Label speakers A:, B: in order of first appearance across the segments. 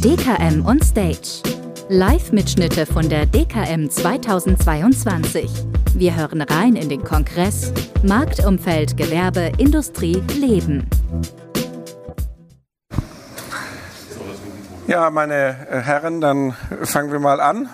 A: DKM on Stage. Live-Mitschnitte von der DKM 2022. Wir hören rein in den Kongress Marktumfeld, Gewerbe, Industrie, Leben.
B: Ja, meine Herren, dann fangen wir mal an.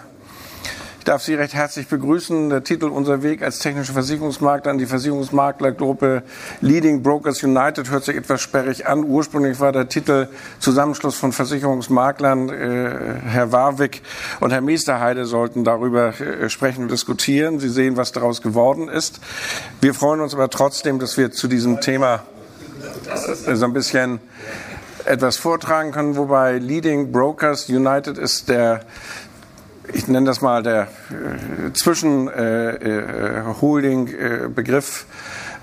B: Darf Sie recht herzlich begrüßen. Der Titel Unser Weg als technische Versicherungsmakler an die Versicherungsmaklergruppe Leading Brokers United hört sich etwas sperrig an. Ursprünglich war der Titel Zusammenschluss von Versicherungsmaklern. Äh, Herr Warwick und Herr Meesterheide sollten darüber äh, sprechen und diskutieren. Sie sehen, was daraus geworden ist. Wir freuen uns aber trotzdem, dass wir zu diesem Thema äh, so ein bisschen etwas vortragen können, wobei Leading Brokers United ist der ich nenne das mal der äh, Zwischenholding-Begriff äh,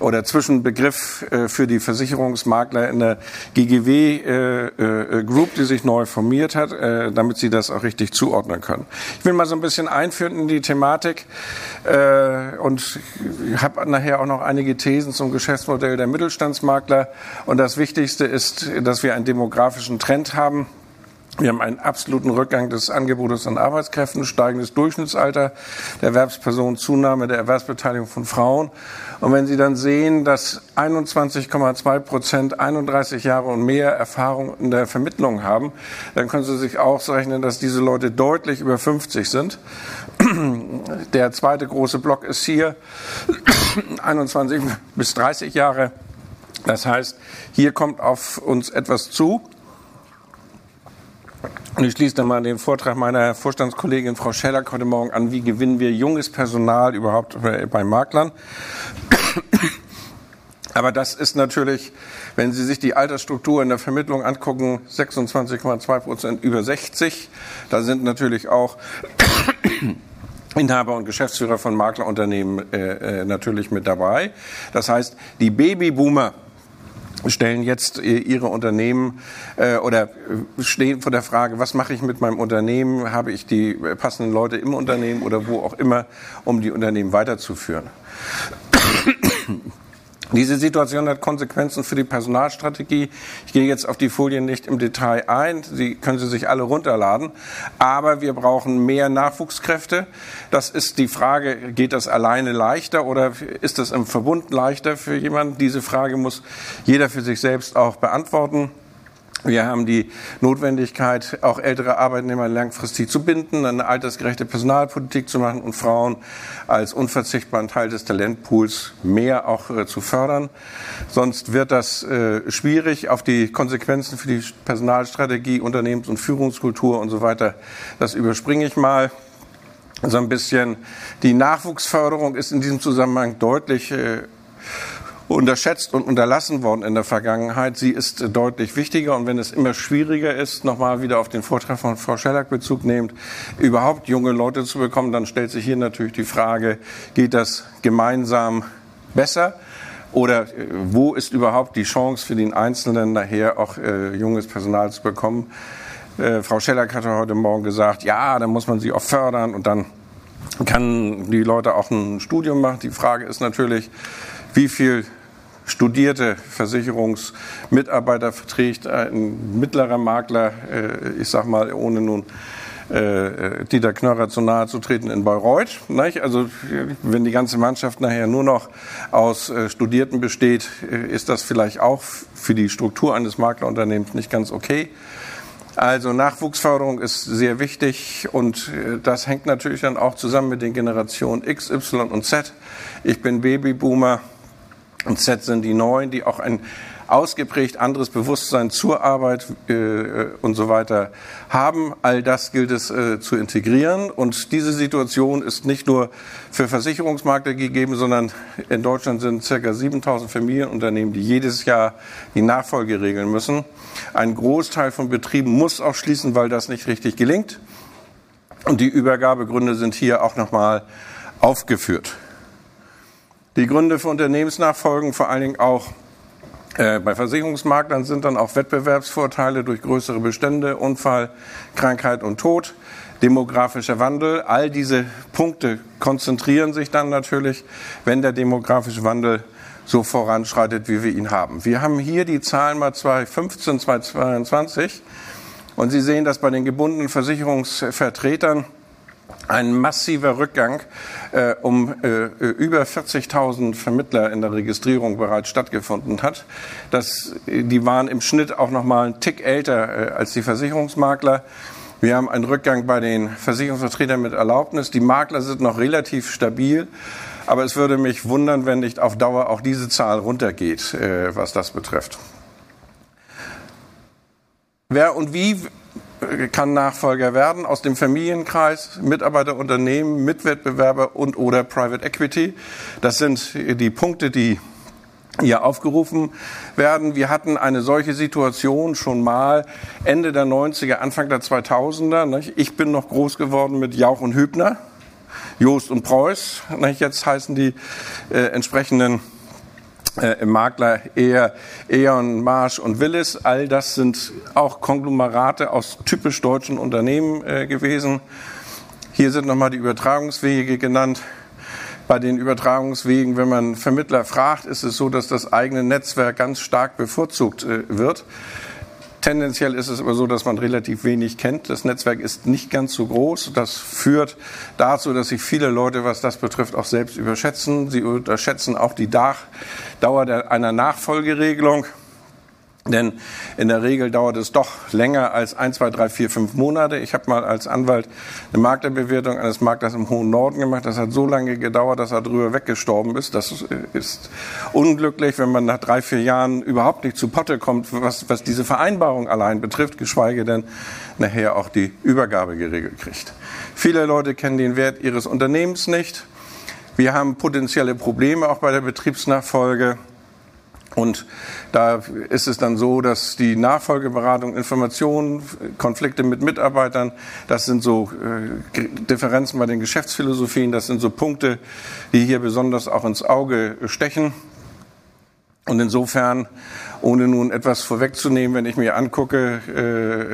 B: äh, oder Zwischenbegriff äh, für die Versicherungsmakler in der GGW äh, äh, Group, die sich neu formiert hat, damit Sie das auch richtig zuordnen können. Ich will mal so ein bisschen einführen in die Thematik und habe nachher auch noch einige Thesen zum Geschäftsmodell der Mittelstandsmakler. Und das Wichtigste ist, dass wir einen demografischen Trend haben wir haben einen absoluten Rückgang des Angebotes an Arbeitskräften, steigendes Durchschnittsalter der Erwerbspersonen, Zunahme der Erwerbsbeteiligung von Frauen. Und wenn Sie dann sehen, dass 21,2 Prozent 31 Jahre und mehr Erfahrung in der Vermittlung haben, dann können Sie sich ausrechnen, dass diese Leute deutlich über 50 sind. Der zweite große Block ist hier 21 bis 30 Jahre. Das heißt, hier kommt auf uns etwas zu. Und ich schließe dann mal den Vortrag meiner Vorstandskollegin Frau Schellack heute Morgen an, wie gewinnen wir junges Personal überhaupt bei Maklern. Aber das ist natürlich, wenn Sie sich die Altersstruktur in der Vermittlung angucken, 26,2 Prozent über 60. Da sind natürlich auch Inhaber und Geschäftsführer von Maklerunternehmen äh, äh natürlich mit dabei. Das heißt, die Babyboomer, stellen jetzt ihre Unternehmen äh, oder äh, stehen vor der Frage, was mache ich mit meinem Unternehmen? Habe ich die passenden Leute im Unternehmen oder wo auch immer, um die Unternehmen weiterzuführen? Diese Situation hat Konsequenzen für die Personalstrategie. Ich gehe jetzt auf die Folien nicht im Detail ein. Sie können sie sich alle runterladen. Aber wir brauchen mehr Nachwuchskräfte. Das ist die Frage, geht das alleine leichter oder ist das im Verbund leichter für jemanden? Diese Frage muss jeder für sich selbst auch beantworten. Wir haben die Notwendigkeit, auch ältere Arbeitnehmer langfristig zu binden, eine altersgerechte Personalpolitik zu machen und Frauen als unverzichtbaren Teil des Talentpools mehr auch äh, zu fördern. Sonst wird das äh, schwierig. Auf die Konsequenzen für die Personalstrategie, Unternehmens- und Führungskultur und so weiter, das überspringe ich mal so ein bisschen. Die Nachwuchsförderung ist in diesem Zusammenhang deutlich äh, unterschätzt und unterlassen worden in der Vergangenheit. Sie ist deutlich wichtiger und wenn es immer schwieriger ist, nochmal wieder auf den Vortrag von Frau Schellack Bezug nehmend, überhaupt junge Leute zu bekommen, dann stellt sich hier natürlich die Frage, geht das gemeinsam besser? Oder äh, wo ist überhaupt die Chance für den Einzelnen, nachher auch äh, junges Personal zu bekommen? Äh, Frau Schellack hatte heute Morgen gesagt, ja, dann muss man sie auch fördern und dann kann die Leute auch ein Studium machen. Die Frage ist natürlich, wie viel studierte Versicherungsmitarbeiter verträgt ein mittlerer Makler, äh, ich sag mal, ohne nun äh, Dieter Knörrer zu nahe zu treten in Bayreuth. Nicht? Also wenn die ganze Mannschaft nachher nur noch aus äh, Studierten besteht, ist das vielleicht auch für die Struktur eines Maklerunternehmens nicht ganz okay. Also Nachwuchsförderung ist sehr wichtig und das hängt natürlich dann auch zusammen mit den Generationen X, Y und Z. Ich bin Babyboomer und Z sind die Neuen, die auch ein ausgeprägt anderes Bewusstsein zur Arbeit äh, und so weiter haben. All das gilt es äh, zu integrieren. Und diese Situation ist nicht nur für Versicherungsmakler gegeben, sondern in Deutschland sind ca. 7000 Familienunternehmen, die jedes Jahr die Nachfolge regeln müssen. Ein Großteil von Betrieben muss auch schließen, weil das nicht richtig gelingt. Und die Übergabegründe sind hier auch nochmal aufgeführt. Die Gründe für Unternehmensnachfolgen, vor allen Dingen auch äh, bei Versicherungsmaklern, sind dann auch Wettbewerbsvorteile durch größere Bestände, Unfall, Krankheit und Tod, demografischer Wandel. All diese Punkte konzentrieren sich dann natürlich, wenn der demografische Wandel so voranschreitet, wie wir ihn haben. Wir haben hier die Zahlen mal 2015, 2022 und Sie sehen, dass bei den gebundenen Versicherungsvertretern ein massiver Rückgang äh, um äh, über 40.000 Vermittler in der Registrierung bereits stattgefunden hat. Das, die waren im Schnitt auch noch mal einen Tick älter äh, als die Versicherungsmakler. Wir haben einen Rückgang bei den Versicherungsvertretern mit Erlaubnis. Die Makler sind noch relativ stabil. Aber es würde mich wundern, wenn nicht auf Dauer auch diese Zahl runtergeht, äh, was das betrifft. Wer und wie kann Nachfolger werden aus dem Familienkreis, Mitarbeiterunternehmen, Mitwettbewerber und oder Private Equity. Das sind die Punkte, die hier aufgerufen werden. Wir hatten eine solche Situation schon mal Ende der 90er, Anfang der 2000er. Ich bin noch groß geworden mit Jauch und Hübner, Joost und Preuß. Jetzt heißen die äh, entsprechenden äh, Makler eher E.ON, Marsch und Willis. All das sind auch Konglomerate aus typisch deutschen Unternehmen äh, gewesen. Hier sind nochmal die Übertragungswege genannt. Bei den Übertragungswegen, wenn man Vermittler fragt, ist es so, dass das eigene Netzwerk ganz stark bevorzugt äh, wird. Tendenziell ist es aber so, dass man relativ wenig kennt. Das Netzwerk ist nicht ganz so groß. Das führt dazu, dass sich viele Leute, was das betrifft, auch selbst überschätzen. Sie unterschätzen auch die Dauer einer Nachfolgeregelung. Denn in der Regel dauert es doch länger als ein, zwei, drei, vier, fünf Monate. Ich habe mal als Anwalt eine Maklerbewertung eines Maklers im hohen Norden gemacht. Das hat so lange gedauert, dass er drüber weggestorben ist. Das ist unglücklich, wenn man nach drei, vier Jahren überhaupt nicht zu Potte kommt, was, was diese Vereinbarung allein betrifft, geschweige denn nachher auch die Übergabe geregelt kriegt. Viele Leute kennen den Wert ihres Unternehmens nicht. Wir haben potenzielle Probleme auch bei der Betriebsnachfolge. Und da ist es dann so, dass die Nachfolgeberatung, Informationen, Konflikte mit Mitarbeitern, das sind so äh, Differenzen bei den Geschäftsphilosophien, das sind so Punkte, die hier besonders auch ins Auge stechen. Und insofern ohne nun etwas vorwegzunehmen, wenn ich mir angucke,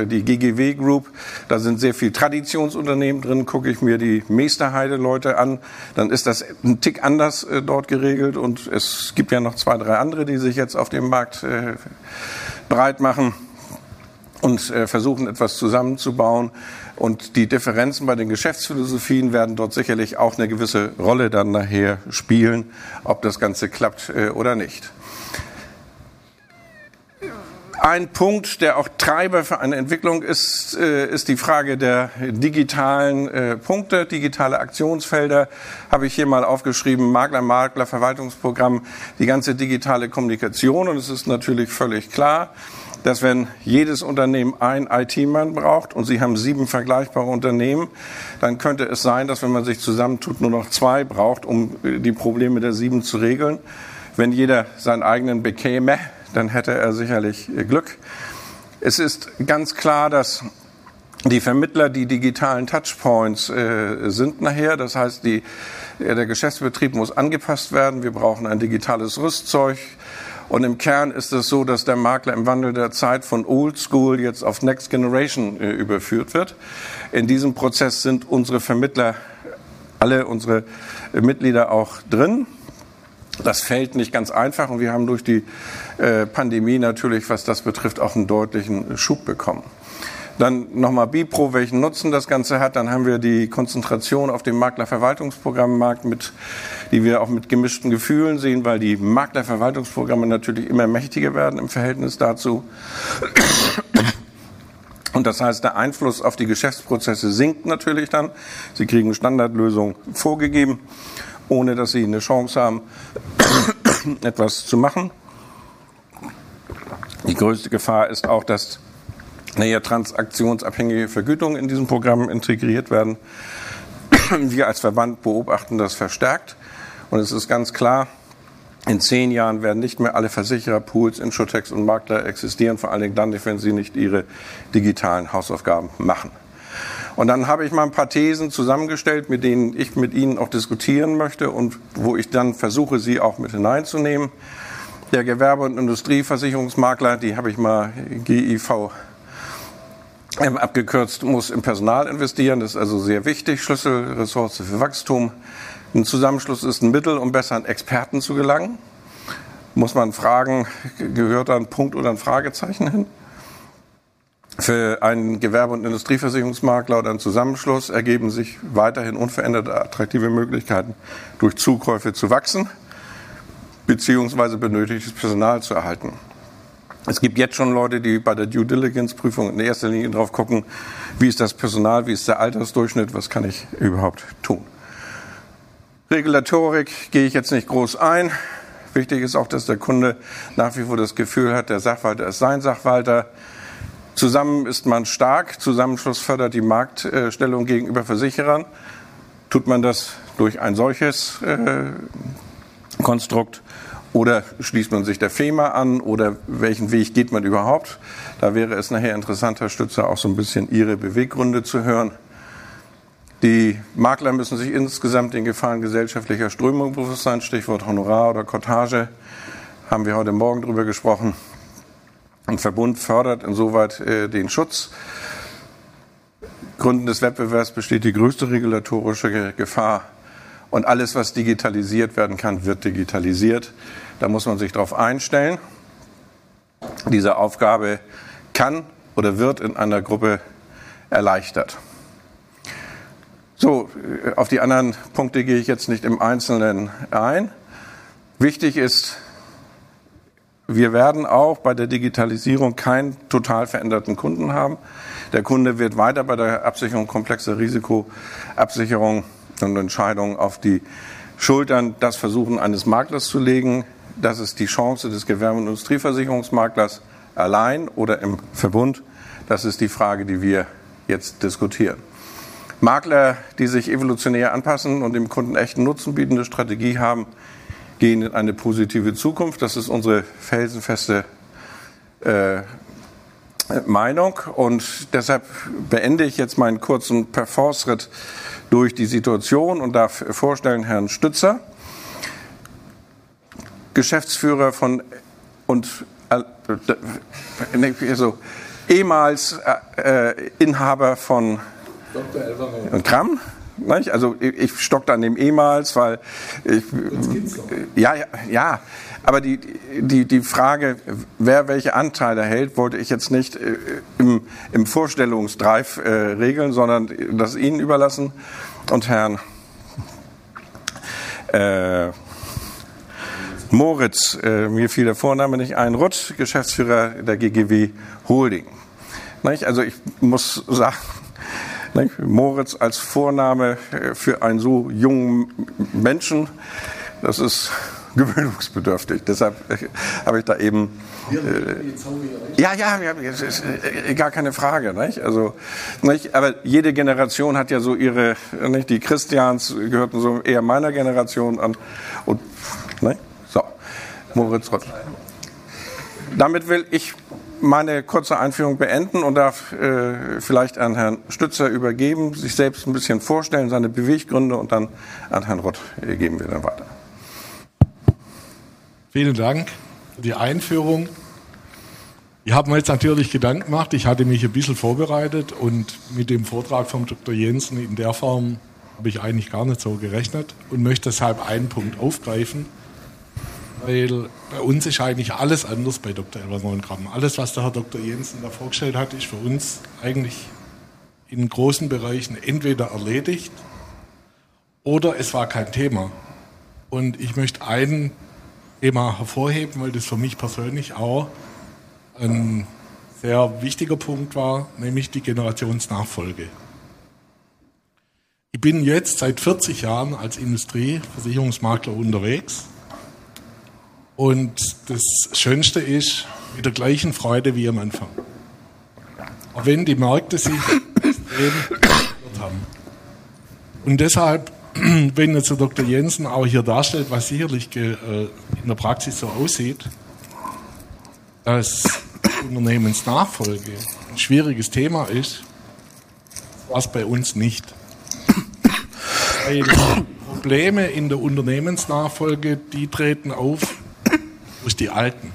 B: äh, die GGW Group, da sind sehr viel Traditionsunternehmen drin, gucke ich mir die Meesterheide-Leute an, dann ist das ein Tick anders äh, dort geregelt und es gibt ja noch zwei, drei andere, die sich jetzt auf dem Markt äh, breit machen und äh, versuchen etwas zusammenzubauen. Und die Differenzen bei den Geschäftsphilosophien werden dort sicherlich auch eine gewisse Rolle dann nachher spielen, ob das Ganze klappt äh, oder nicht. Ein Punkt, der auch Treiber für eine Entwicklung ist, äh, ist die Frage der digitalen äh, Punkte, digitale Aktionsfelder. Habe ich hier mal aufgeschrieben, Makler, Makler, Verwaltungsprogramm, die ganze digitale Kommunikation. Und es ist natürlich völlig klar, dass wenn jedes Unternehmen ein IT-Mann braucht und Sie haben sieben vergleichbare Unternehmen, dann könnte es sein, dass wenn man sich zusammentut, nur noch zwei braucht, um äh, die Probleme der sieben zu regeln. Wenn jeder seinen eigenen bekäme, dann hätte er sicherlich Glück. Es ist ganz klar, dass die Vermittler die digitalen Touchpoints äh, sind nachher. Das heißt, die, der Geschäftsbetrieb muss angepasst werden. Wir brauchen ein digitales Rüstzeug. Und im Kern ist es so, dass der Makler im Wandel der Zeit von Old School jetzt auf Next Generation äh, überführt wird. In diesem Prozess sind unsere Vermittler, alle unsere Mitglieder auch drin. Das fällt nicht ganz einfach und wir haben durch die äh, Pandemie natürlich, was das betrifft, auch einen deutlichen Schub bekommen. Dann nochmal Bipro, welchen Nutzen das Ganze hat. Dann haben wir die Konzentration auf dem Maklerverwaltungsprogrammmarkt, mit, die wir auch mit gemischten Gefühlen sehen, weil die Maklerverwaltungsprogramme natürlich immer mächtiger werden im Verhältnis dazu. Und das heißt, der Einfluss auf die Geschäftsprozesse sinkt natürlich dann. Sie kriegen Standardlösungen vorgegeben ohne dass sie eine Chance haben, etwas zu machen. Die größte Gefahr ist auch, dass naja, transaktionsabhängige Vergütungen in diesem Programm integriert werden. Wir als Verband beobachten das verstärkt. Und es ist ganz klar, in zehn Jahren werden nicht mehr alle Versicherer, Pools, Insurtechs und Makler existieren, vor allen Dingen dann wenn sie nicht ihre digitalen Hausaufgaben machen. Und dann habe ich mal ein paar Thesen zusammengestellt, mit denen ich mit Ihnen auch diskutieren möchte und wo ich dann versuche, sie auch mit hineinzunehmen. Der Gewerbe- und Industrieversicherungsmakler, die habe ich mal GIV abgekürzt, muss im Personal investieren. Das ist also sehr wichtig. Schlüsselressource für Wachstum. Ein Zusammenschluss ist ein Mittel, um besser an Experten zu gelangen. muss man fragen, gehört da ein Punkt oder ein Fragezeichen hin? Für einen Gewerbe- und Industrieversicherungsmakler oder einen Zusammenschluss ergeben sich weiterhin unveränderte attraktive Möglichkeiten, durch Zukäufe zu wachsen, beziehungsweise benötigtes Personal zu erhalten. Es gibt jetzt schon Leute, die bei der Due Diligence-Prüfung in erster Linie drauf gucken, wie ist das Personal, wie ist der Altersdurchschnitt, was kann ich überhaupt tun. Regulatorik gehe ich jetzt nicht groß ein. Wichtig ist auch, dass der Kunde nach wie vor das Gefühl hat, der Sachwalter ist sein Sachwalter. Zusammen ist man stark. Zusammenschluss fördert die Marktstellung gegenüber Versicherern. Tut man das durch ein solches äh, Konstrukt oder schließt man sich der FEMA an oder welchen Weg geht man überhaupt? Da wäre es nachher interessant, Herr Stützer, auch so ein bisschen Ihre Beweggründe zu hören. Die Makler müssen sich insgesamt den Gefahren gesellschaftlicher Strömung bewusst sein, Stichwort Honorar oder Cottage, haben wir heute Morgen darüber gesprochen. Ein Verbund fördert insoweit äh, den Schutz. Gründen des Wettbewerbs besteht die größte regulatorische Gefahr. Und alles, was digitalisiert werden kann, wird digitalisiert. Da muss man sich darauf einstellen. Diese Aufgabe kann oder wird in einer Gruppe erleichtert. So, äh, auf die anderen Punkte gehe ich jetzt nicht im Einzelnen ein. Wichtig ist, wir werden auch bei der Digitalisierung keinen total veränderten Kunden haben. Der Kunde wird weiter bei der Absicherung komplexer Risikoabsicherung und Entscheidungen auf die Schultern das Versuchen eines Maklers zu legen. Das ist die Chance des Gewerbe- und Industrieversicherungsmaklers allein oder im Verbund. Das ist die Frage, die wir jetzt diskutieren. Makler, die sich evolutionär anpassen und dem Kunden echten Nutzen bietende Strategie haben, gehen in eine positive Zukunft. Das ist unsere felsenfeste äh, Meinung. Und deshalb beende ich jetzt meinen kurzen Perforce-Ritt durch die Situation und darf vorstellen Herrn Stützer, Geschäftsführer von und äh, also, ehemals äh, Inhaber von Dr. und Kram. Nicht? Also ich stockte an dem ehemals, weil ich, ja, ja, ja, aber die, die, die Frage, wer welche Anteile hält, wollte ich jetzt nicht äh, im, im Vorstellungsdrive äh, regeln, sondern das Ihnen überlassen und Herrn äh, Moritz, äh, mir fiel der Vorname nicht ein, Rutt, Geschäftsführer der GGW Holding. Nicht? Also ich muss sagen, nicht? Moritz als Vorname äh, für einen so jungen Menschen, das ist gewöhnungsbedürftig. Deshalb äh, habe ich da eben. Äh, ja, ja, ja, ist äh, gar keine Frage. Nicht? Also, nicht? Aber jede Generation hat ja so ihre. Nicht? Die Christians gehörten so eher meiner Generation an. Und, nicht? So, Moritz Rott. Damit will ich meine kurze Einführung beenden und darf äh, vielleicht an Herrn Stützer übergeben, sich selbst ein bisschen vorstellen, seine Beweggründe und dann an Herrn Rott geben wir dann weiter.
C: Vielen Dank für die Einführung. Ich habe mir jetzt natürlich Gedanken gemacht. Ich hatte mich ein bisschen vorbereitet und mit dem Vortrag von Dr. Jensen in der Form habe ich eigentlich gar nicht so gerechnet und möchte deshalb einen Punkt aufgreifen weil bei uns ist eigentlich alles anders bei Dr. Elver Gramm. Alles, was der Herr Dr. Jensen da vorgestellt hat, ist für uns eigentlich in großen Bereichen entweder erledigt oder es war kein Thema. Und ich möchte ein Thema hervorheben, weil das für mich persönlich auch ein sehr wichtiger Punkt war, nämlich die Generationsnachfolge. Ich bin jetzt seit 40 Jahren als Industrieversicherungsmakler unterwegs und das Schönste ist, mit der gleichen Freude wie am Anfang. Auch wenn die Märkte sich extrem haben. Und deshalb, wenn jetzt der Dr. Jensen auch hier darstellt, was sicherlich äh, in der Praxis so aussieht, dass Unternehmensnachfolge ein schwieriges Thema ist, war es bei uns nicht. Weil Probleme in der Unternehmensnachfolge, die treten auf, durch die Alten.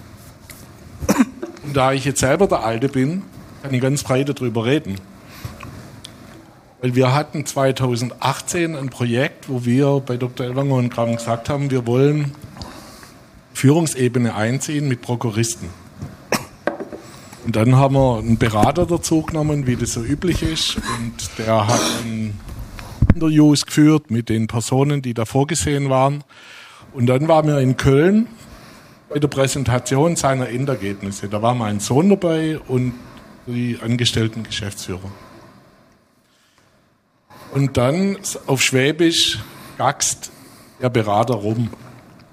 C: Und da ich jetzt selber der Alte bin, kann ich ganz frei darüber reden. Weil wir hatten 2018 ein Projekt, wo wir bei Dr. Elwanger und Kram gesagt haben, wir wollen Führungsebene einziehen mit Prokuristen. Und dann haben wir einen Berater dazu genommen, wie das so üblich ist. Und der hat Interviews geführt mit den Personen, die da vorgesehen waren. Und dann waren wir in Köln bei der Präsentation seiner Endergebnisse. Da war mein Sohn dabei und die angestellten Geschäftsführer. Und dann auf Schwäbisch gackst der Berater rum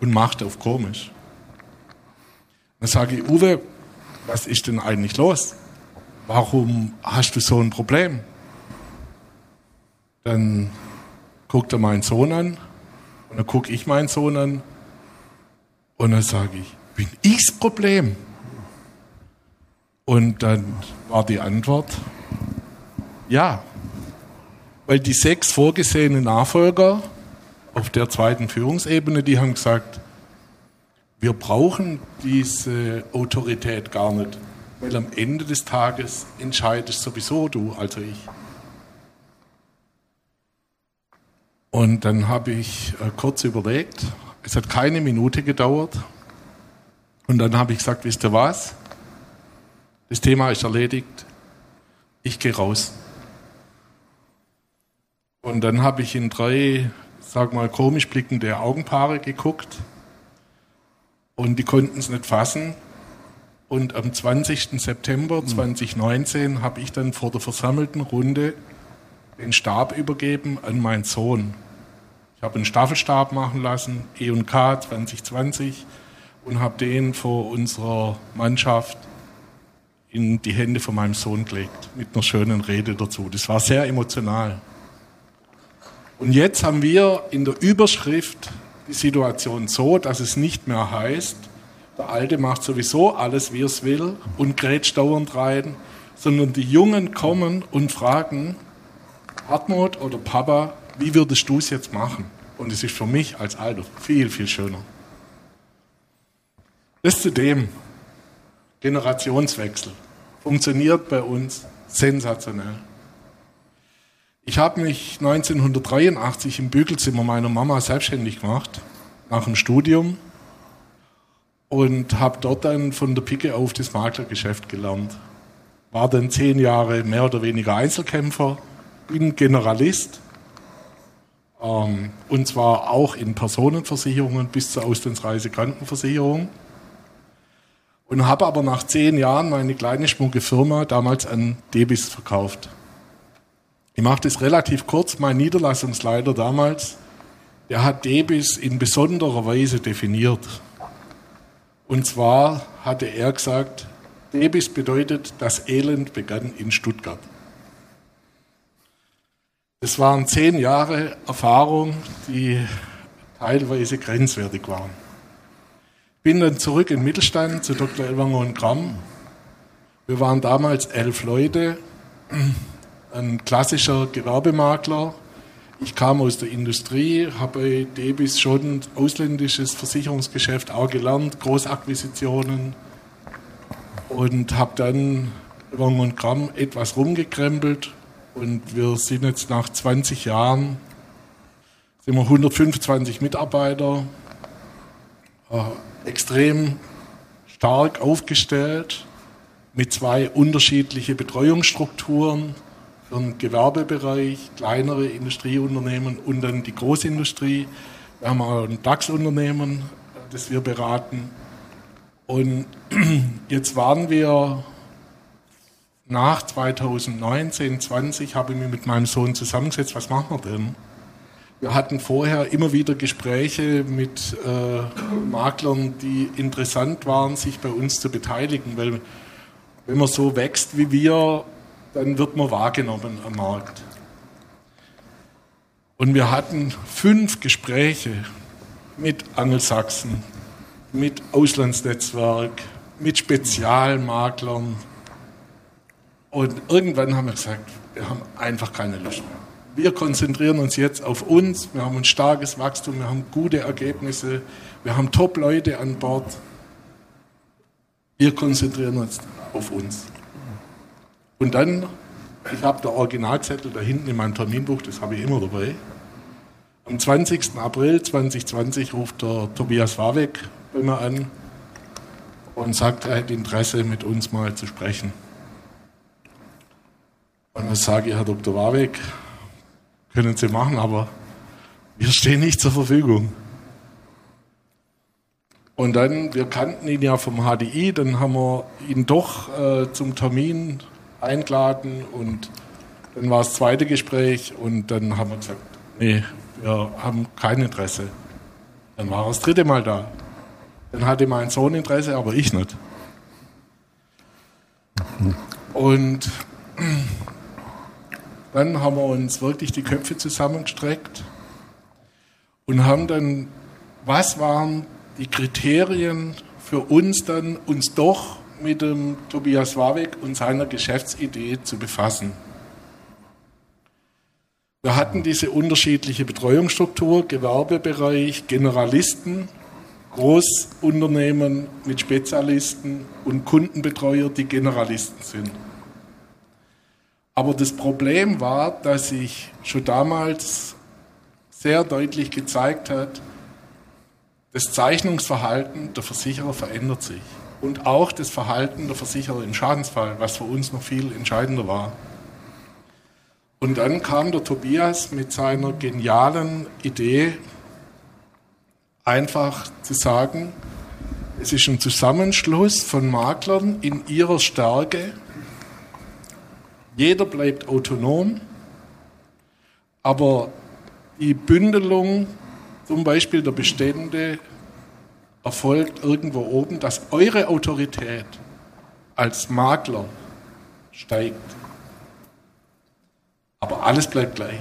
C: und macht auf komisch. Dann sage ich, Uwe, was ist denn eigentlich los? Warum hast du so ein Problem? Dann guckt er meinen Sohn an und dann gucke ich meinen Sohn an und dann sage ich, bin ich's Problem? Und dann war die Antwort, ja, weil die sechs vorgesehenen Nachfolger auf der zweiten Führungsebene, die haben gesagt, wir brauchen diese Autorität gar nicht, weil am Ende des Tages entscheidest sowieso du, also ich. Und dann habe ich äh, kurz überlegt, es hat keine Minute gedauert. Und dann habe ich gesagt, wisst ihr was? Das Thema ist erledigt. Ich gehe raus. Und dann habe ich in drei, sag mal, komisch blickende Augenpaare geguckt. Und die konnten es nicht fassen. Und am 20. September 2019 hm. habe ich dann vor der versammelten Runde den Stab übergeben an meinen Sohn. Ich habe einen Staffelstab machen lassen, E&K 2020, und habe den vor unserer Mannschaft in die Hände von meinem Sohn gelegt, mit einer schönen Rede dazu. Das war sehr emotional. Und jetzt haben wir in der Überschrift die Situation so, dass es nicht mehr heißt, der Alte macht sowieso alles, wie er es will und grätscht dauernd rein, sondern die Jungen kommen und fragen, Hartmut oder Papa, wie würdest du es jetzt machen? Und es ist für mich als Alter viel, viel schöner. Das zudem, Generationswechsel, funktioniert bei uns sensationell. Ich habe mich 1983 im Bügelzimmer meiner Mama selbstständig gemacht, nach dem Studium, und habe dort dann von der Picke auf das Maklergeschäft gelernt. War dann zehn Jahre mehr oder weniger Einzelkämpfer, bin Generalist, ähm, und zwar auch in Personenversicherungen bis zur Auslandsreise Krankenversicherung und habe aber nach zehn Jahren meine kleine schmucke Firma damals an Debis verkauft. Ich mache das relativ kurz. Mein Niederlassungsleiter damals, der hat Debis in besonderer Weise definiert. Und zwar hatte er gesagt, Debis bedeutet, das Elend begann in Stuttgart. Das waren zehn Jahre Erfahrung, die teilweise grenzwertig waren. Bin dann zurück in Mittelstand zu Dr. Elwanger und Gramm. Wir waren damals elf Leute, ein klassischer Gewerbemakler. Ich kam aus der Industrie, habe bei Debis schon ausländisches Versicherungsgeschäft auch gelernt, Großakquisitionen und habe dann Elwanger und Gramm etwas rumgekrempelt und wir sind jetzt nach 20 Jahren sind wir 125 Mitarbeiter äh, extrem stark aufgestellt mit zwei unterschiedlichen Betreuungsstrukturen für den Gewerbebereich, kleinere Industrieunternehmen und dann die Großindustrie. Wir haben auch ein DAX-Unternehmen, das wir beraten. Und jetzt waren wir nach 2019, 20, habe ich mich mit meinem Sohn zusammengesetzt, was machen wir denn? Wir hatten vorher immer wieder Gespräche mit äh, Maklern, die interessant waren, sich bei uns zu beteiligen, weil wenn man so wächst wie wir, dann wird man wahrgenommen am Markt. Und wir hatten fünf Gespräche mit Angelsachsen, mit Auslandsnetzwerk, mit Spezialmaklern. Und irgendwann haben wir gesagt, wir haben einfach keine Lust mehr wir konzentrieren uns jetzt auf uns. Wir haben ein starkes Wachstum, wir haben gute Ergebnisse, wir haben Top-Leute an Bord. Wir konzentrieren uns auf uns. Und dann, ich habe der Originalzettel da hinten in meinem Terminbuch, das habe ich immer dabei. Am 20. April 2020 ruft der Tobias Warwick bei mir an und sagt, er hätte Interesse, mit uns mal zu sprechen. Und dann sage ich, Herr Dr. Warwick, können Sie machen, aber wir stehen nicht zur Verfügung. Und dann, wir kannten ihn ja vom HDI, dann haben wir ihn doch äh, zum Termin eingeladen und dann war das zweite Gespräch und dann haben wir gesagt, nee, wir haben kein Interesse. Dann war er das dritte Mal da. Dann hatte mein Sohn Interesse, aber ich nicht. Und dann haben wir uns wirklich die Köpfe zusammengestreckt und haben dann, was waren die Kriterien für uns dann, uns doch mit dem Tobias Warwick und seiner Geschäftsidee zu befassen. Wir hatten diese unterschiedliche Betreuungsstruktur, Gewerbebereich, Generalisten, Großunternehmen mit Spezialisten und Kundenbetreuer, die Generalisten sind. Aber das Problem war, dass sich schon damals sehr deutlich gezeigt hat, das Zeichnungsverhalten der Versicherer verändert sich. Und auch das Verhalten der Versicherer im Schadensfall, was für uns noch viel entscheidender war. Und dann kam der Tobias mit seiner genialen Idee, einfach zu sagen, es ist ein Zusammenschluss von Maklern in ihrer Stärke. Jeder bleibt autonom, aber die Bündelung zum Beispiel der Bestände erfolgt irgendwo oben, dass eure Autorität als Makler steigt. Aber alles bleibt gleich.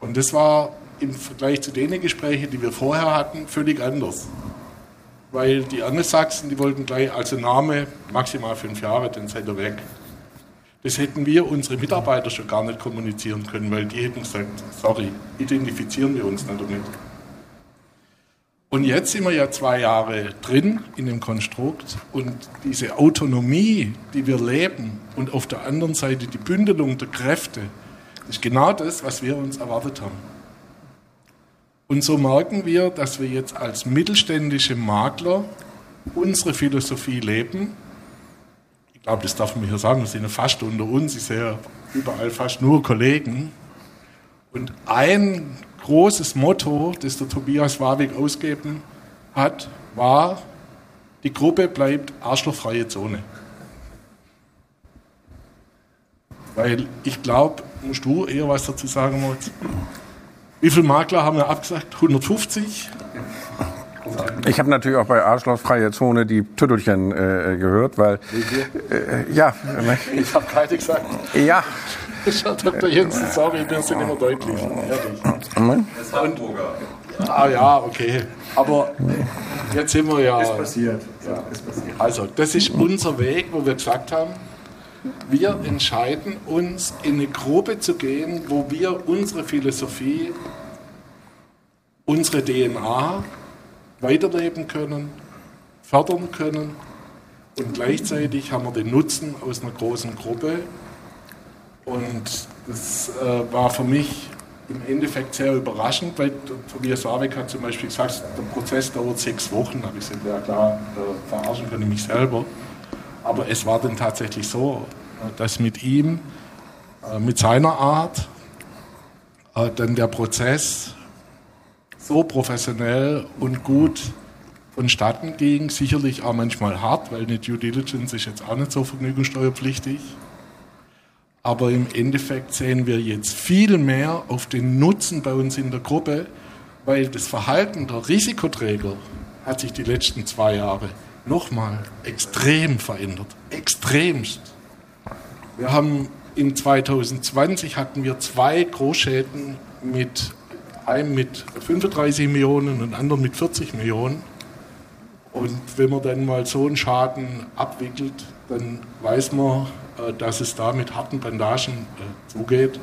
C: Und das war im Vergleich zu den Gesprächen, die wir vorher hatten, völlig anders. Weil die Angelsachsen, die wollten gleich, also Name, maximal fünf Jahre, dann seid ihr weg. Das hätten wir unsere Mitarbeiter schon gar nicht kommunizieren können, weil die hätten gesagt, sorry, identifizieren wir uns nicht damit. Und jetzt sind wir ja zwei Jahre drin in dem Konstrukt und diese Autonomie, die wir leben und auf der anderen Seite die Bündelung der Kräfte, ist genau das, was wir uns erwartet haben. Und so merken wir, dass wir jetzt als mittelständische Makler unsere Philosophie leben. Glaube, das darf man hier sagen, wir sind fast unter uns, ich sehe überall fast nur Kollegen. Und ein großes Motto, das der Tobias Warwick ausgegeben hat, war, die Gruppe bleibt arschlochfreie Zone. Weil ich glaube, musst du eher was dazu sagen, Moritz? Wie viele Makler haben wir abgesagt? 150?
B: Ich habe natürlich auch bei Arschlochfreie Zone die Tüttelchen äh, gehört, weil äh, ja.
C: Ne? Ich habe keine gesagt.
B: Ja.
C: Dr. Jensen, sorry, wir sind immer deutlich. Ehrlich.
B: Das
C: ist Hamburger. Ah ja, okay. Aber jetzt sind wir ja.
D: Ist passiert. Ja, ist passiert.
C: Also, das ist unser Weg, wo wir gesagt haben, wir entscheiden uns, in eine Gruppe zu gehen, wo wir unsere Philosophie, unsere DNA weiterleben können, fördern können und gleichzeitig haben wir den Nutzen aus einer großen Gruppe. Und das äh, war für mich im Endeffekt sehr überraschend, weil Tobias Warwick hat zum Beispiel gesagt, der Prozess dauert sechs Wochen. Habe ich gesagt, ja klar, da verarschen ich mich selber. Aber es war dann tatsächlich so, dass mit ihm, äh, mit seiner Art, äh, dann der Prozess so professionell und gut vonstatten ging. Sicherlich auch manchmal hart, weil eine Due Diligence ist jetzt auch nicht so vergnügungssteuerpflichtig. Aber im Endeffekt sehen wir jetzt viel mehr auf den Nutzen bei uns in der Gruppe, weil das Verhalten der Risikoträger hat sich die letzten zwei Jahre nochmal extrem verändert. Extremst. Wir haben in 2020 hatten wir zwei Großschäden mit einem mit 35 Millionen und anderen mit 40 Millionen. Und wenn man dann mal so einen Schaden abwickelt, dann weiß man, äh, dass es da mit harten Bandagen äh, zugeht.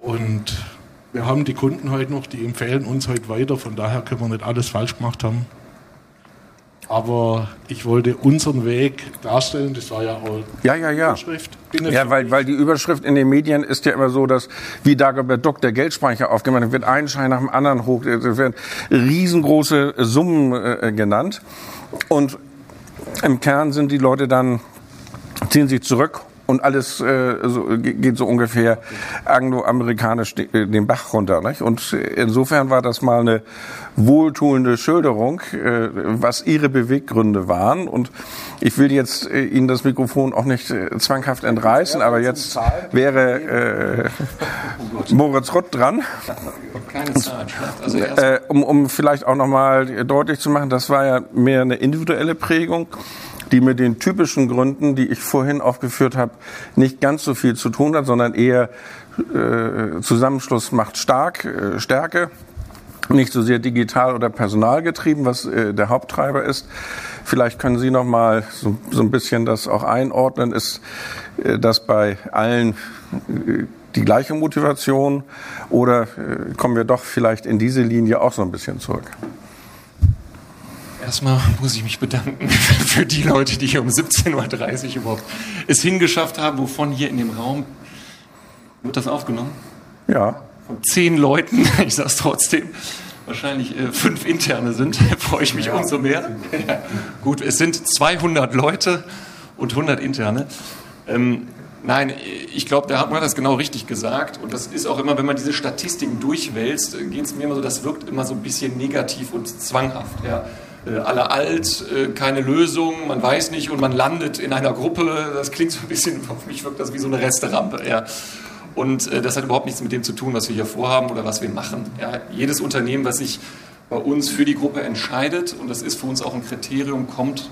C: Und wir haben die Kunden heute noch, die empfehlen uns heute weiter, von daher können wir nicht alles falsch gemacht haben. Aber ich wollte unseren Weg darstellen, das war ja auch
B: ja, ja, ja.
C: Überschrift.
B: Ja, weil, weil die Überschrift in den Medien ist ja immer so, dass wie Dagobert Duck der Geldspeicher aufgemacht wird, ein Schein nach dem anderen hoch, es werden riesengroße Summen äh, genannt. Und im Kern sind die Leute dann, ziehen sich zurück und alles äh, so, geht so ungefähr angloamerikanisch äh, den Bach runter. Nicht? Und insofern war das mal eine wohltuende Schilderung, äh, was ihre Beweggründe waren. Und ich will jetzt äh, Ihnen das Mikrofon auch nicht äh, zwanghaft entreißen, aber jetzt wäre äh, Moritz Rott dran. Also äh, um, um vielleicht auch nochmal deutlich zu machen, das war ja mehr eine individuelle Prägung die mit den typischen Gründen, die ich vorhin aufgeführt habe, nicht ganz so viel zu tun hat, sondern eher äh, Zusammenschluss macht stark, äh, Stärke, nicht so sehr digital oder personalgetrieben, was äh, der Haupttreiber ist. Vielleicht können Sie noch mal so, so ein bisschen das auch einordnen. Ist äh, das bei allen äh, die gleiche Motivation oder äh, kommen wir doch vielleicht in diese Linie auch so ein bisschen zurück?
E: Erstmal muss ich mich bedanken für die Leute, die hier um 17.30 Uhr überhaupt es hingeschafft haben, wovon hier in dem Raum. Wird das aufgenommen?
B: Ja.
E: Von zehn Leuten, ich sage es trotzdem, wahrscheinlich äh, fünf interne sind, freue ich mich ja. umso mehr. Ja. Gut, es sind 200 Leute und 100 interne. Ähm, Nein, ich glaube, der hat das genau richtig gesagt. Und das ist auch immer, wenn man diese Statistiken durchwälzt, äh, geht es mir immer so, das wirkt immer so ein bisschen negativ und zwanghaft. Ja alle alt, äh, keine Lösung, man weiß nicht und man landet in einer Gruppe. Das klingt so ein bisschen, auf mich wirkt das wie so eine Resterampe. Ja. Und äh, das hat überhaupt nichts mit dem zu tun, was wir hier vorhaben oder was wir machen. Ja. Jedes Unternehmen, was sich bei uns für die Gruppe entscheidet, und das ist für uns auch ein Kriterium, kommt,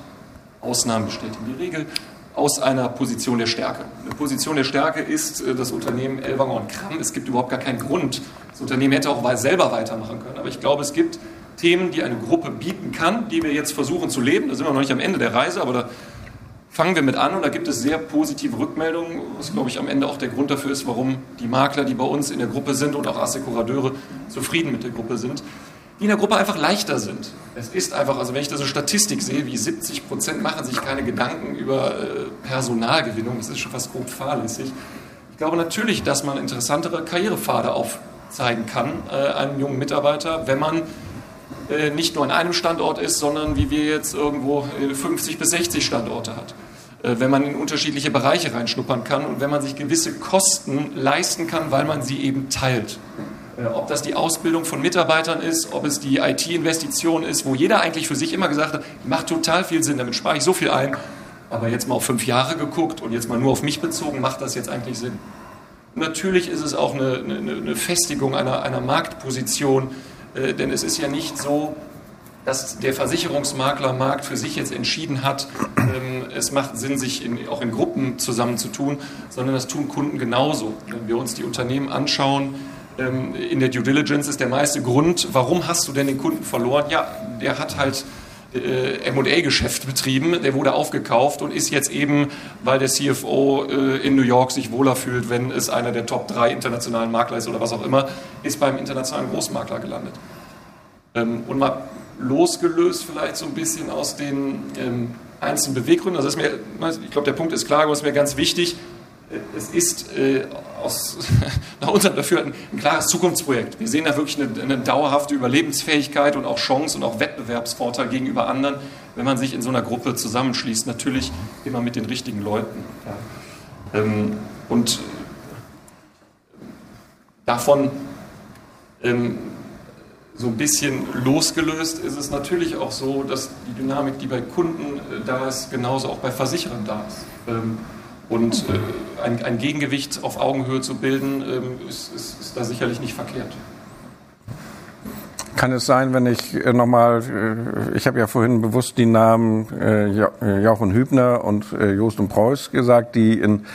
E: Ausnahmen bestätigen die Regel, aus einer Position der Stärke. Eine Position der Stärke ist das Unternehmen Elwanger und Kramm. Es gibt überhaupt gar keinen Grund. Das Unternehmen hätte auch selber weitermachen können. Aber ich glaube, es gibt Themen, die eine Gruppe bieten kann, die wir jetzt versuchen zu leben. Da sind wir noch nicht am Ende der Reise, aber da fangen wir mit an und da gibt es sehr positive Rückmeldungen, was glaube ich am Ende auch der Grund dafür ist, warum die Makler, die bei uns in der Gruppe sind und auch Assekurateure zufrieden mit der Gruppe sind, die in der Gruppe einfach leichter sind. Es ist einfach, also wenn ich da so Statistik sehe, wie 70 Prozent machen sich keine Gedanken über äh, Personalgewinnung, das ist schon fast grob fahrlässig. Ich glaube natürlich, dass man interessantere Karrierepfade aufzeigen kann, äh, einem jungen Mitarbeiter, wenn man nicht nur an einem Standort ist, sondern wie wir jetzt irgendwo 50 äh, bis 60 Standorte hat. Äh, wenn man in unterschiedliche Bereiche reinschnuppern kann und wenn man sich gewisse Kosten leisten kann, weil man sie eben teilt. Ob das die Ausbildung von Mitarbeitern ist, ob es die IT-Investition ist, wo jeder eigentlich für sich immer gesagt hat, macht total viel Sinn, damit spare ich so viel ein. Aber jetzt mal auf fünf Jahre geguckt und jetzt mal nur auf mich bezogen, macht das jetzt eigentlich Sinn? Natürlich ist es auch eine, eine, eine Festigung einer, einer Marktposition, äh, denn es ist ja nicht so, dass der Versicherungsmaklermarkt für sich jetzt entschieden hat, ähm, es macht Sinn, sich in, auch in Gruppen zusammenzutun, sondern das tun Kunden genauso. Wenn wir uns die Unternehmen anschauen, ähm, in der Due Diligence ist der meiste Grund, warum hast du denn den Kunden verloren? Ja, der hat halt äh, M&A-Geschäft betrieben, der wurde aufgekauft und ist jetzt eben, weil der CFO äh, in New York sich wohler fühlt, wenn es einer der Top 3 internationalen Makler ist oder was auch immer, ist beim internationalen Großmakler gelandet. Ähm, und mal losgelöst vielleicht so ein bisschen aus den ähm, einzelnen Beweggründen, also ist mir, ich glaube, der Punkt ist klar, aber es ist mir ganz wichtig, es ist äh, aus, nach unserem Dafürhalten ein klares Zukunftsprojekt. Wir sehen da wirklich eine, eine, dauerhafte Überlebensfähigkeit und auch Chance und auch Wettbewerbsvorteil gegenüber anderen, wenn man sich in so einer Gruppe zusammenschließt. Natürlich immer mit den richtigen Leuten. Ja. Ähm, und davon ähm, so ein bisschen losgelöst ist es natürlich auch so, dass die Dynamik, die bei Kunden äh, da ist, genauso auch bei Versicherern da ist. Ähm, und äh, ein, ein, Gegengewicht auf Augenhöhe zu bilden, ähm, ist, ist, ist, da sicherlich nicht verkehrt.
B: Kann es sein, wenn ich äh, nochmal, äh, ich habe ja vorhin bewusst die Namen äh, Jochen Hübner und äh, Jost und Preuß gesagt, die in,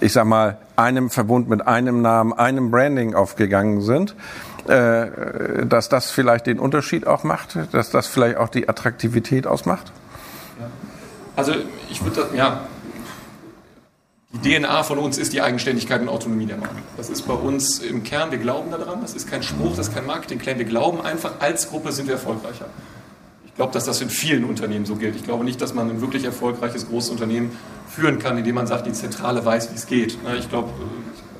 B: ich sag mal, einem Verbund mit einem Namen, einem Branding aufgegangen sind, äh, dass das vielleicht den Unterschied auch macht, dass das vielleicht auch die Attraktivität ausmacht?
E: Also ich würde, ja, die DNA von uns ist die Eigenständigkeit und Autonomie der Marke. Das ist bei uns im Kern, wir glauben daran, das ist kein Spruch, das ist kein Marketing-Claim, wir glauben einfach, als Gruppe sind wir erfolgreicher. Ich glaube, dass das in vielen Unternehmen so gilt. Ich glaube nicht, dass man ein wirklich erfolgreiches großes Unternehmen führen kann, indem man sagt, die Zentrale weiß, wie es geht. Ne, ich glaube,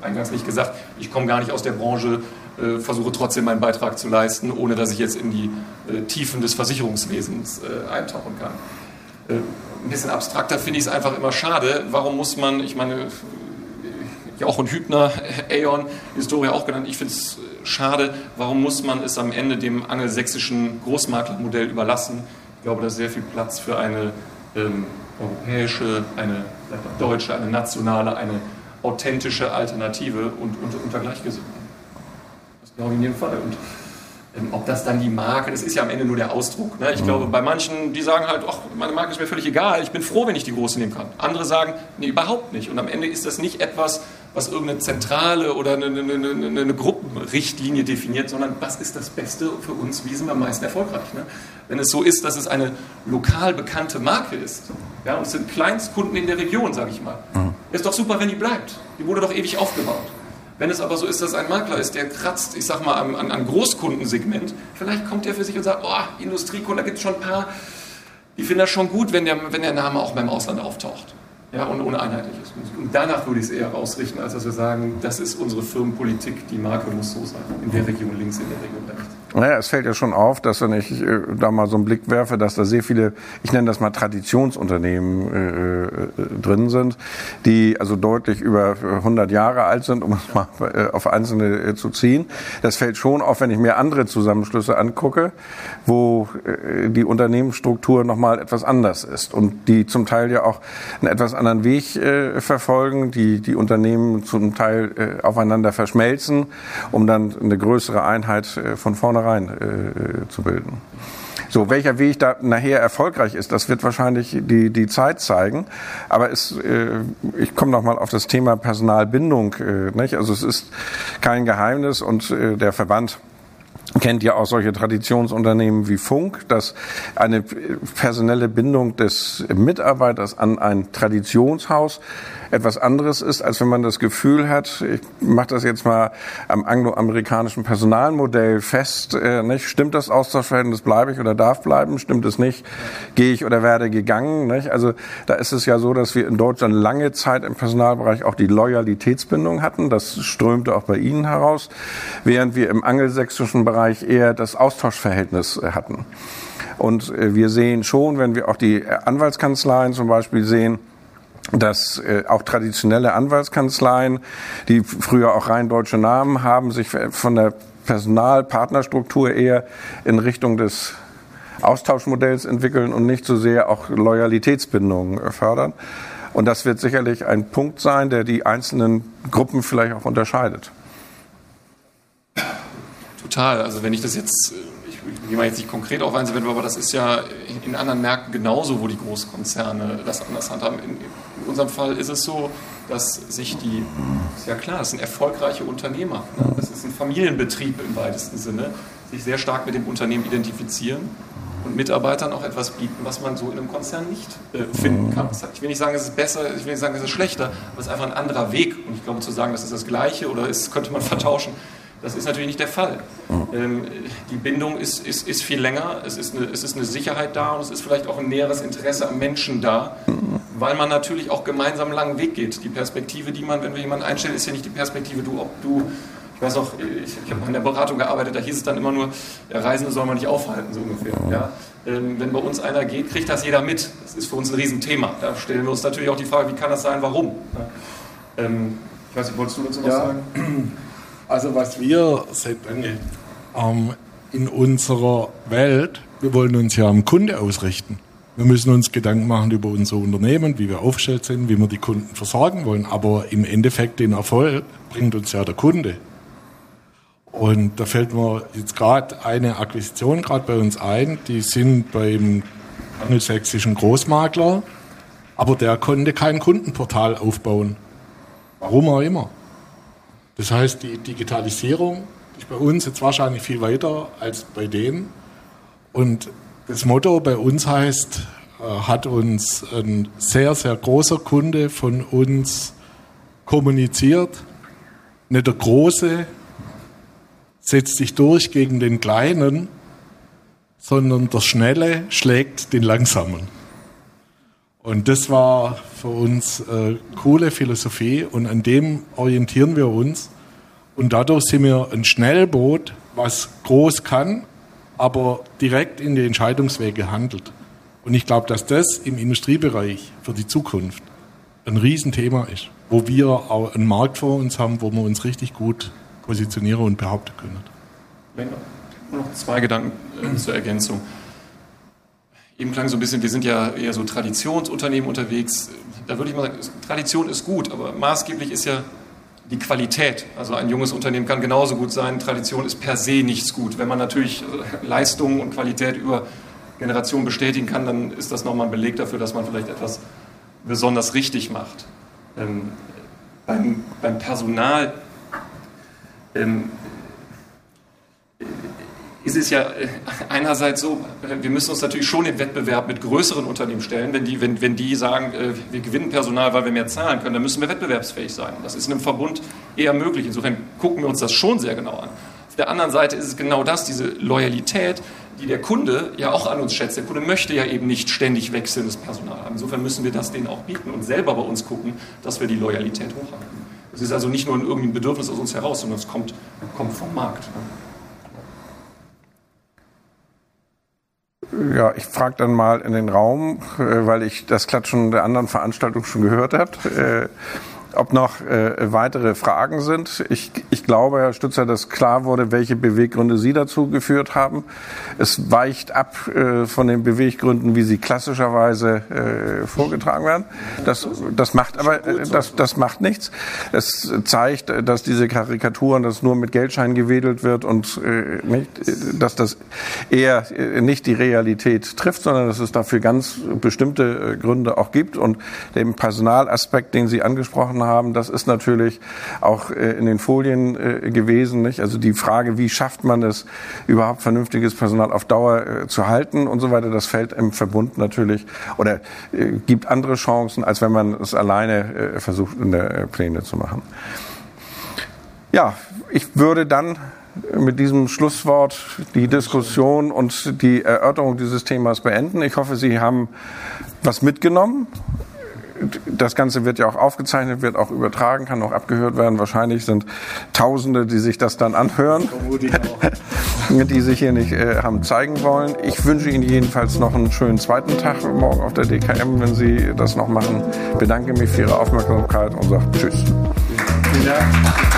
E: äh, eingangs nicht gesagt, ich komme gar nicht aus der Branche, äh, versuche trotzdem meinen Beitrag zu leisten, ohne dass ich jetzt in die äh, Tiefen des Versicherungswesens eintauchen kann. Ein bisschen abstrakter finde ich es einfach immer schade. Warum muss man, ich meine, Jochen Hübner, Aeon, Historia auch genannt, ich finde es schade, warum muss man es am Ende dem angelsächsischen Großmaklermodell überlassen? Ich glaube, da ist sehr viel Platz für eine ähm, europäische, eine deutsche, eine nationale, eine authentische Alternative und, und unter Gleichgesinnten. Das glaube ich in jedem Fall. Und ob das dann die Marke, das ist ja am Ende nur der Ausdruck. Ne? Ich glaube, bei manchen, die sagen halt, ach, meine Marke ist mir völlig egal, ich bin froh, wenn ich die große nehmen kann. Andere sagen, nee, überhaupt nicht. Und am Ende ist das nicht etwas, was irgendeine zentrale oder eine, eine, eine, eine Gruppenrichtlinie definiert, sondern was ist das Beste für uns, wie sind wir am meisten erfolgreich. Ne? Wenn es so ist, dass es eine lokal bekannte Marke ist, ja, und es sind Kleinstkunden in der Region, sage ich mal, mhm. ist doch super, wenn die bleibt. Die wurde doch ewig aufgebaut. Wenn es aber so ist, dass ein Makler ist, der kratzt, ich sag mal, an, an Großkundensegment, vielleicht kommt der für sich und sagt, oh, Industriekunden, da gibt es schon ein paar, die finden das schon gut, wenn der, wenn der Name auch beim Ausland auftaucht. Ja, und ohne einheitliches. Und danach würde ich es eher ausrichten, als dass wir sagen, das ist unsere Firmenpolitik, die Marke muss so sein. In der Region links, in der Region rechts.
B: Naja, es fällt ja schon auf, dass wenn ich äh, da mal so einen Blick werfe, dass da sehr viele, ich nenne das mal Traditionsunternehmen äh, äh, drin sind, die also deutlich über 100 Jahre alt sind, um es mal äh, auf einzelne äh, zu ziehen. Das fällt schon auf, wenn ich mir andere Zusammenschlüsse angucke, wo äh, die Unternehmensstruktur nochmal etwas anders ist und die zum Teil ja auch einen etwas anderen Weg verfolgen, die die Unternehmen zum Teil aufeinander verschmelzen, um dann eine größere Einheit von vornherein vornherein äh, zu bilden. So, welcher Weg da nachher erfolgreich ist, das wird wahrscheinlich die, die Zeit zeigen. Aber es, äh, ich komme noch mal auf das Thema Personalbindung. Äh, nicht? Also es ist kein Geheimnis und äh, der Verband kennt ja auch solche Traditionsunternehmen wie Funk, dass eine personelle Bindung des Mitarbeiters an ein Traditionshaus etwas anderes ist, als wenn man das Gefühl hat, ich mache das jetzt mal am angloamerikanischen Personalmodell fest, äh, nicht? stimmt das Austauschverhältnis, bleibe ich oder darf bleiben, stimmt es nicht, gehe ich oder werde gegangen. Nicht? Also da ist es ja so, dass wir in Deutschland lange Zeit im Personalbereich auch die Loyalitätsbindung hatten, das strömte auch bei Ihnen heraus, während wir im angelsächsischen Bereich eher das Austauschverhältnis äh, hatten. Und äh, wir sehen schon, wenn wir auch die Anwaltskanzleien zum Beispiel sehen, dass äh, auch traditionelle Anwaltskanzleien, die früher auch rein deutsche Namen haben, sich von der Personalpartnerstruktur eher in Richtung des Austauschmodells entwickeln und nicht so sehr auch Loyalitätsbindungen fördern. Und das wird sicherlich ein Punkt sein, der die einzelnen Gruppen vielleicht auch unterscheidet.
E: Total. Also wenn ich das jetzt äh, wie man jetzt nicht konkret auf einzuwenden, aber das ist ja in anderen Märkten genauso, wo die Großkonzerne das anders handhaben. Unserem Fall ist es so, dass sich die, ist ja klar, das sind erfolgreiche Unternehmer, ne? das ist ein Familienbetrieb im weitesten Sinne, sich sehr stark mit dem Unternehmen identifizieren und Mitarbeitern auch etwas bieten, was man so in einem Konzern nicht äh, finden kann. Ich will nicht sagen, es ist besser, ich will nicht sagen, es ist schlechter, aber es ist einfach ein anderer Weg. Und ich glaube, zu sagen, das ist das Gleiche oder es könnte man vertauschen, das ist natürlich nicht der Fall. Ähm, die Bindung ist, ist, ist viel länger, es ist, eine, es ist eine Sicherheit da und es ist vielleicht auch ein näheres Interesse am Menschen da, weil man natürlich auch gemeinsam einen langen Weg geht. Die Perspektive, die man, wenn wir jemanden einstellen, ist ja nicht die Perspektive, du, ob du, ich weiß auch, ich, ich habe in der Beratung gearbeitet, da hieß es dann immer nur, der Reisende soll man nicht aufhalten, so ungefähr. Ja? Ähm, wenn bei uns einer geht, kriegt das jeder mit. Das ist für uns ein Riesenthema. Da stellen wir uns natürlich auch die Frage, wie kann das sein, warum? Ähm, ich weiß nicht, wolltest du dazu was ja. sagen?
C: Also was wir seit ähm, in unserer Welt, wir wollen uns ja am Kunde ausrichten. Wir müssen uns Gedanken machen über unser Unternehmen, wie wir aufgestellt sind, wie wir die Kunden versorgen wollen. Aber im Endeffekt den Erfolg bringt uns ja der Kunde. Und da fällt mir jetzt gerade eine Akquisition gerade bei uns ein. Die sind beim angelsächsischen Großmakler, aber der konnte kein Kundenportal aufbauen. Warum auch immer. Das heißt, die Digitalisierung ist bei uns jetzt wahrscheinlich viel weiter als bei denen. Und das Motto bei uns heißt, hat uns ein sehr, sehr großer Kunde von uns kommuniziert. Nicht der Große setzt sich durch gegen den Kleinen, sondern der Schnelle schlägt den Langsamen. Und das war für uns äh, coole Philosophie und an dem orientieren wir uns. Und dadurch sind wir ein Schnellboot, was groß kann, aber direkt in die Entscheidungswege handelt. Und ich glaube, dass das im Industriebereich für die Zukunft ein Riesenthema ist, wo wir auch einen Markt vor uns haben, wo wir uns richtig gut positionieren und behaupten können.
E: Noch zwei Gedanken äh, zur Ergänzung. Eben klang so ein bisschen, wir sind ja eher so Traditionsunternehmen unterwegs. Da würde ich mal sagen, Tradition ist gut, aber maßgeblich ist ja die Qualität. Also ein junges Unternehmen kann genauso gut sein. Tradition ist per se nichts gut. Wenn man natürlich Leistung und Qualität über Generationen bestätigen kann, dann ist das nochmal ein Beleg dafür, dass man vielleicht etwas besonders richtig macht. Ähm, beim, beim, Personal ähm, ist es ja äh, einerseits so, wir müssen uns natürlich schon im Wettbewerb mit größeren Unternehmen stellen. Wenn die, wenn, wenn die sagen, äh, wir gewinnen Personal, weil wir mehr zahlen können, dann müssen wir wettbewerbsfähig sein. Das ist in einem Verbund eher möglich. Insofern gucken wir uns das schon sehr genau an. Auf der anderen Seite ist es genau das, diese Loyalität, die der Kunde ja auch an uns schätzt. Der Kunde möchte ja eben nicht ständig wechselndes Personal haben. Insofern müssen wir das denen auch bieten und selber bei uns gucken, dass wir die Loyalität hochhalten. Es ist also nicht nur irgendwie ein Bedürfnis aus uns heraus, sondern es kommt, kommt vom Markt.
B: Ja, ich frage dann mal in den Raum, äh, weil ich das Klatschen der anderen Veranstaltung schon gehört habe. Äh, ob noch äh, weitere Fragen sind. Ich, ich glaube, Herr Stützer, dass klar wurde, welche Beweggründe Sie dazu geführt haben. Es weicht ab äh, von den Beweggründen, wie sie klassischerweise äh, vorgetragen werden. Das, das macht aber äh, das, das macht nichts. Es zeigt, dass diese Karikaturen, dass nur mit Geldschein gewedelt wird und äh, nicht, dass das eher äh, nicht die Realität trifft, sondern dass es dafür ganz bestimmte äh, Gründe auch gibt. Und den Personalaspekt, den Sie angesprochen haben, haben. Das ist natürlich auch äh, in den Folien äh, gewesen. Nicht? Also die Frage, wie schafft man es, überhaupt vernünftiges Personal auf Dauer äh, zu halten und so weiter, das fällt im Verbund natürlich oder gibt andere Chancen, als wenn man es alleine versucht, in der Pläne zu machen. Ja, ich würde dann mit diesem Schlusswort die Diskussion und die Erörterung dieses Themas beenden. Ich hoffe, Sie haben was mitgenommen das Ganze wird ja auch aufgezeichnet, wird auch übertragen, kann auch abgehört werden. Wahrscheinlich sind Tausende, die sich das dann anhören, die sich hier nicht äh, haben zeigen wollen. Ich wünsche Ihnen jedenfalls noch einen schönen zweiten Tag morgen auf der DKM, wenn Sie das noch machen. Bedanke mich für Ihre Aufmerksamkeit und sage Tschüss. Vielen Dank.